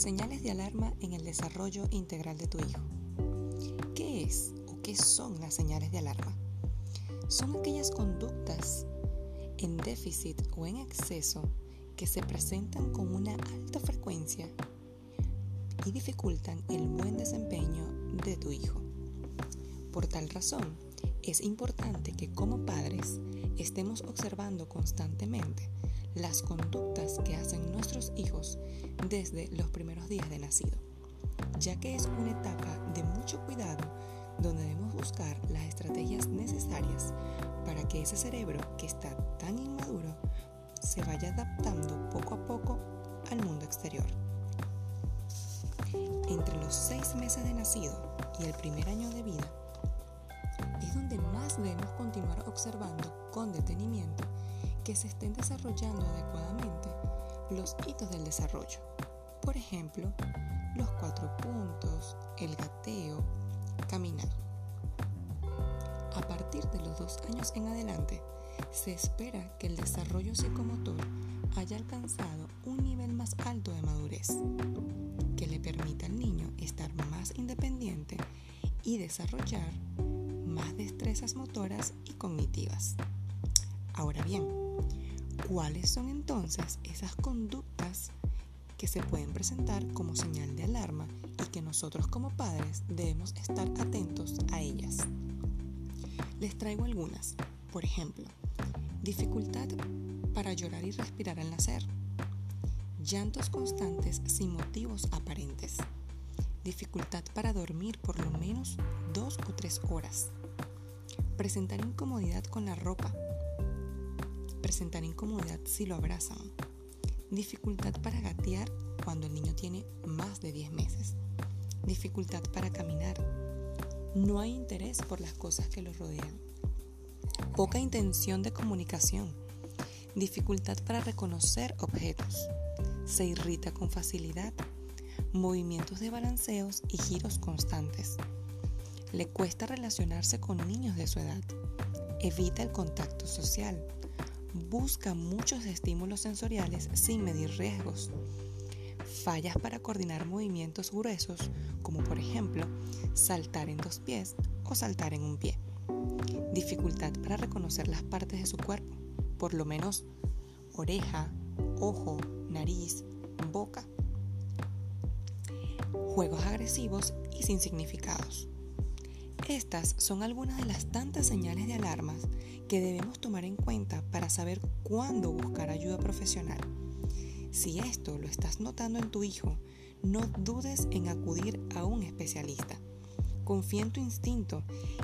Señales de alarma en el desarrollo integral de tu hijo. ¿Qué es o qué son las señales de alarma? Son aquellas conductas en déficit o en exceso que se presentan con una alta frecuencia y dificultan el buen desempeño de tu hijo. Por tal razón, es importante que como padres estemos observando constantemente las conductas que hacen hijos desde los primeros días de nacido, ya que es una etapa de mucho cuidado donde debemos buscar las estrategias necesarias para que ese cerebro que está tan inmaduro se vaya adaptando poco a poco al mundo exterior. Entre los seis meses de nacido y el primer año de vida es donde más debemos continuar observando con detenimiento que se estén desarrollando adecuadamente los hitos del desarrollo. Por ejemplo, los cuatro puntos, el gateo, caminar. A partir de los dos años en adelante, se espera que el desarrollo psicomotor haya alcanzado un nivel más alto de madurez, que le permita al niño estar más independiente y desarrollar más destrezas motoras y cognitivas. Ahora bien, ¿cuáles son entonces esas conductas que se pueden presentar como señal de alarma y que nosotros como padres debemos estar atentos a ellas? Les traigo algunas. Por ejemplo, dificultad para llorar y respirar al nacer. Llantos constantes sin motivos aparentes. Dificultad para dormir por lo menos dos o tres horas. Presentar incomodidad con la ropa presentar incomodidad si lo abrazan, dificultad para gatear cuando el niño tiene más de 10 meses, dificultad para caminar, no hay interés por las cosas que lo rodean, poca intención de comunicación, dificultad para reconocer objetos, se irrita con facilidad, movimientos de balanceos y giros constantes. Le cuesta relacionarse con niños de su edad. Evita el contacto social busca muchos estímulos sensoriales sin medir riesgos. Fallas para coordinar movimientos gruesos, como por ejemplo saltar en dos pies o saltar en un pie. Dificultad para reconocer las partes de su cuerpo, por lo menos oreja, ojo, nariz, boca. Juegos agresivos y sin significados. Estas son algunas de las tantas señales de alarmas que debemos tomar en cuenta para saber cuándo buscar ayuda profesional. Si esto lo estás notando en tu hijo, no dudes en acudir a un especialista. Confía en tu instinto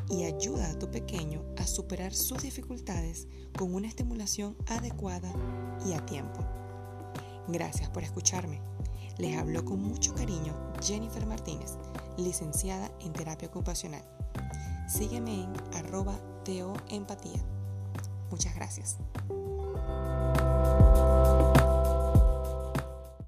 y ayuda a tu pequeño a superar sus dificultades con una estimulación adecuada y a tiempo. Gracias por escucharme. Les habló con mucho cariño Jennifer Martínez, licenciada en terapia ocupacional. Sígueme en arroba teoempatía. Muchas gracias.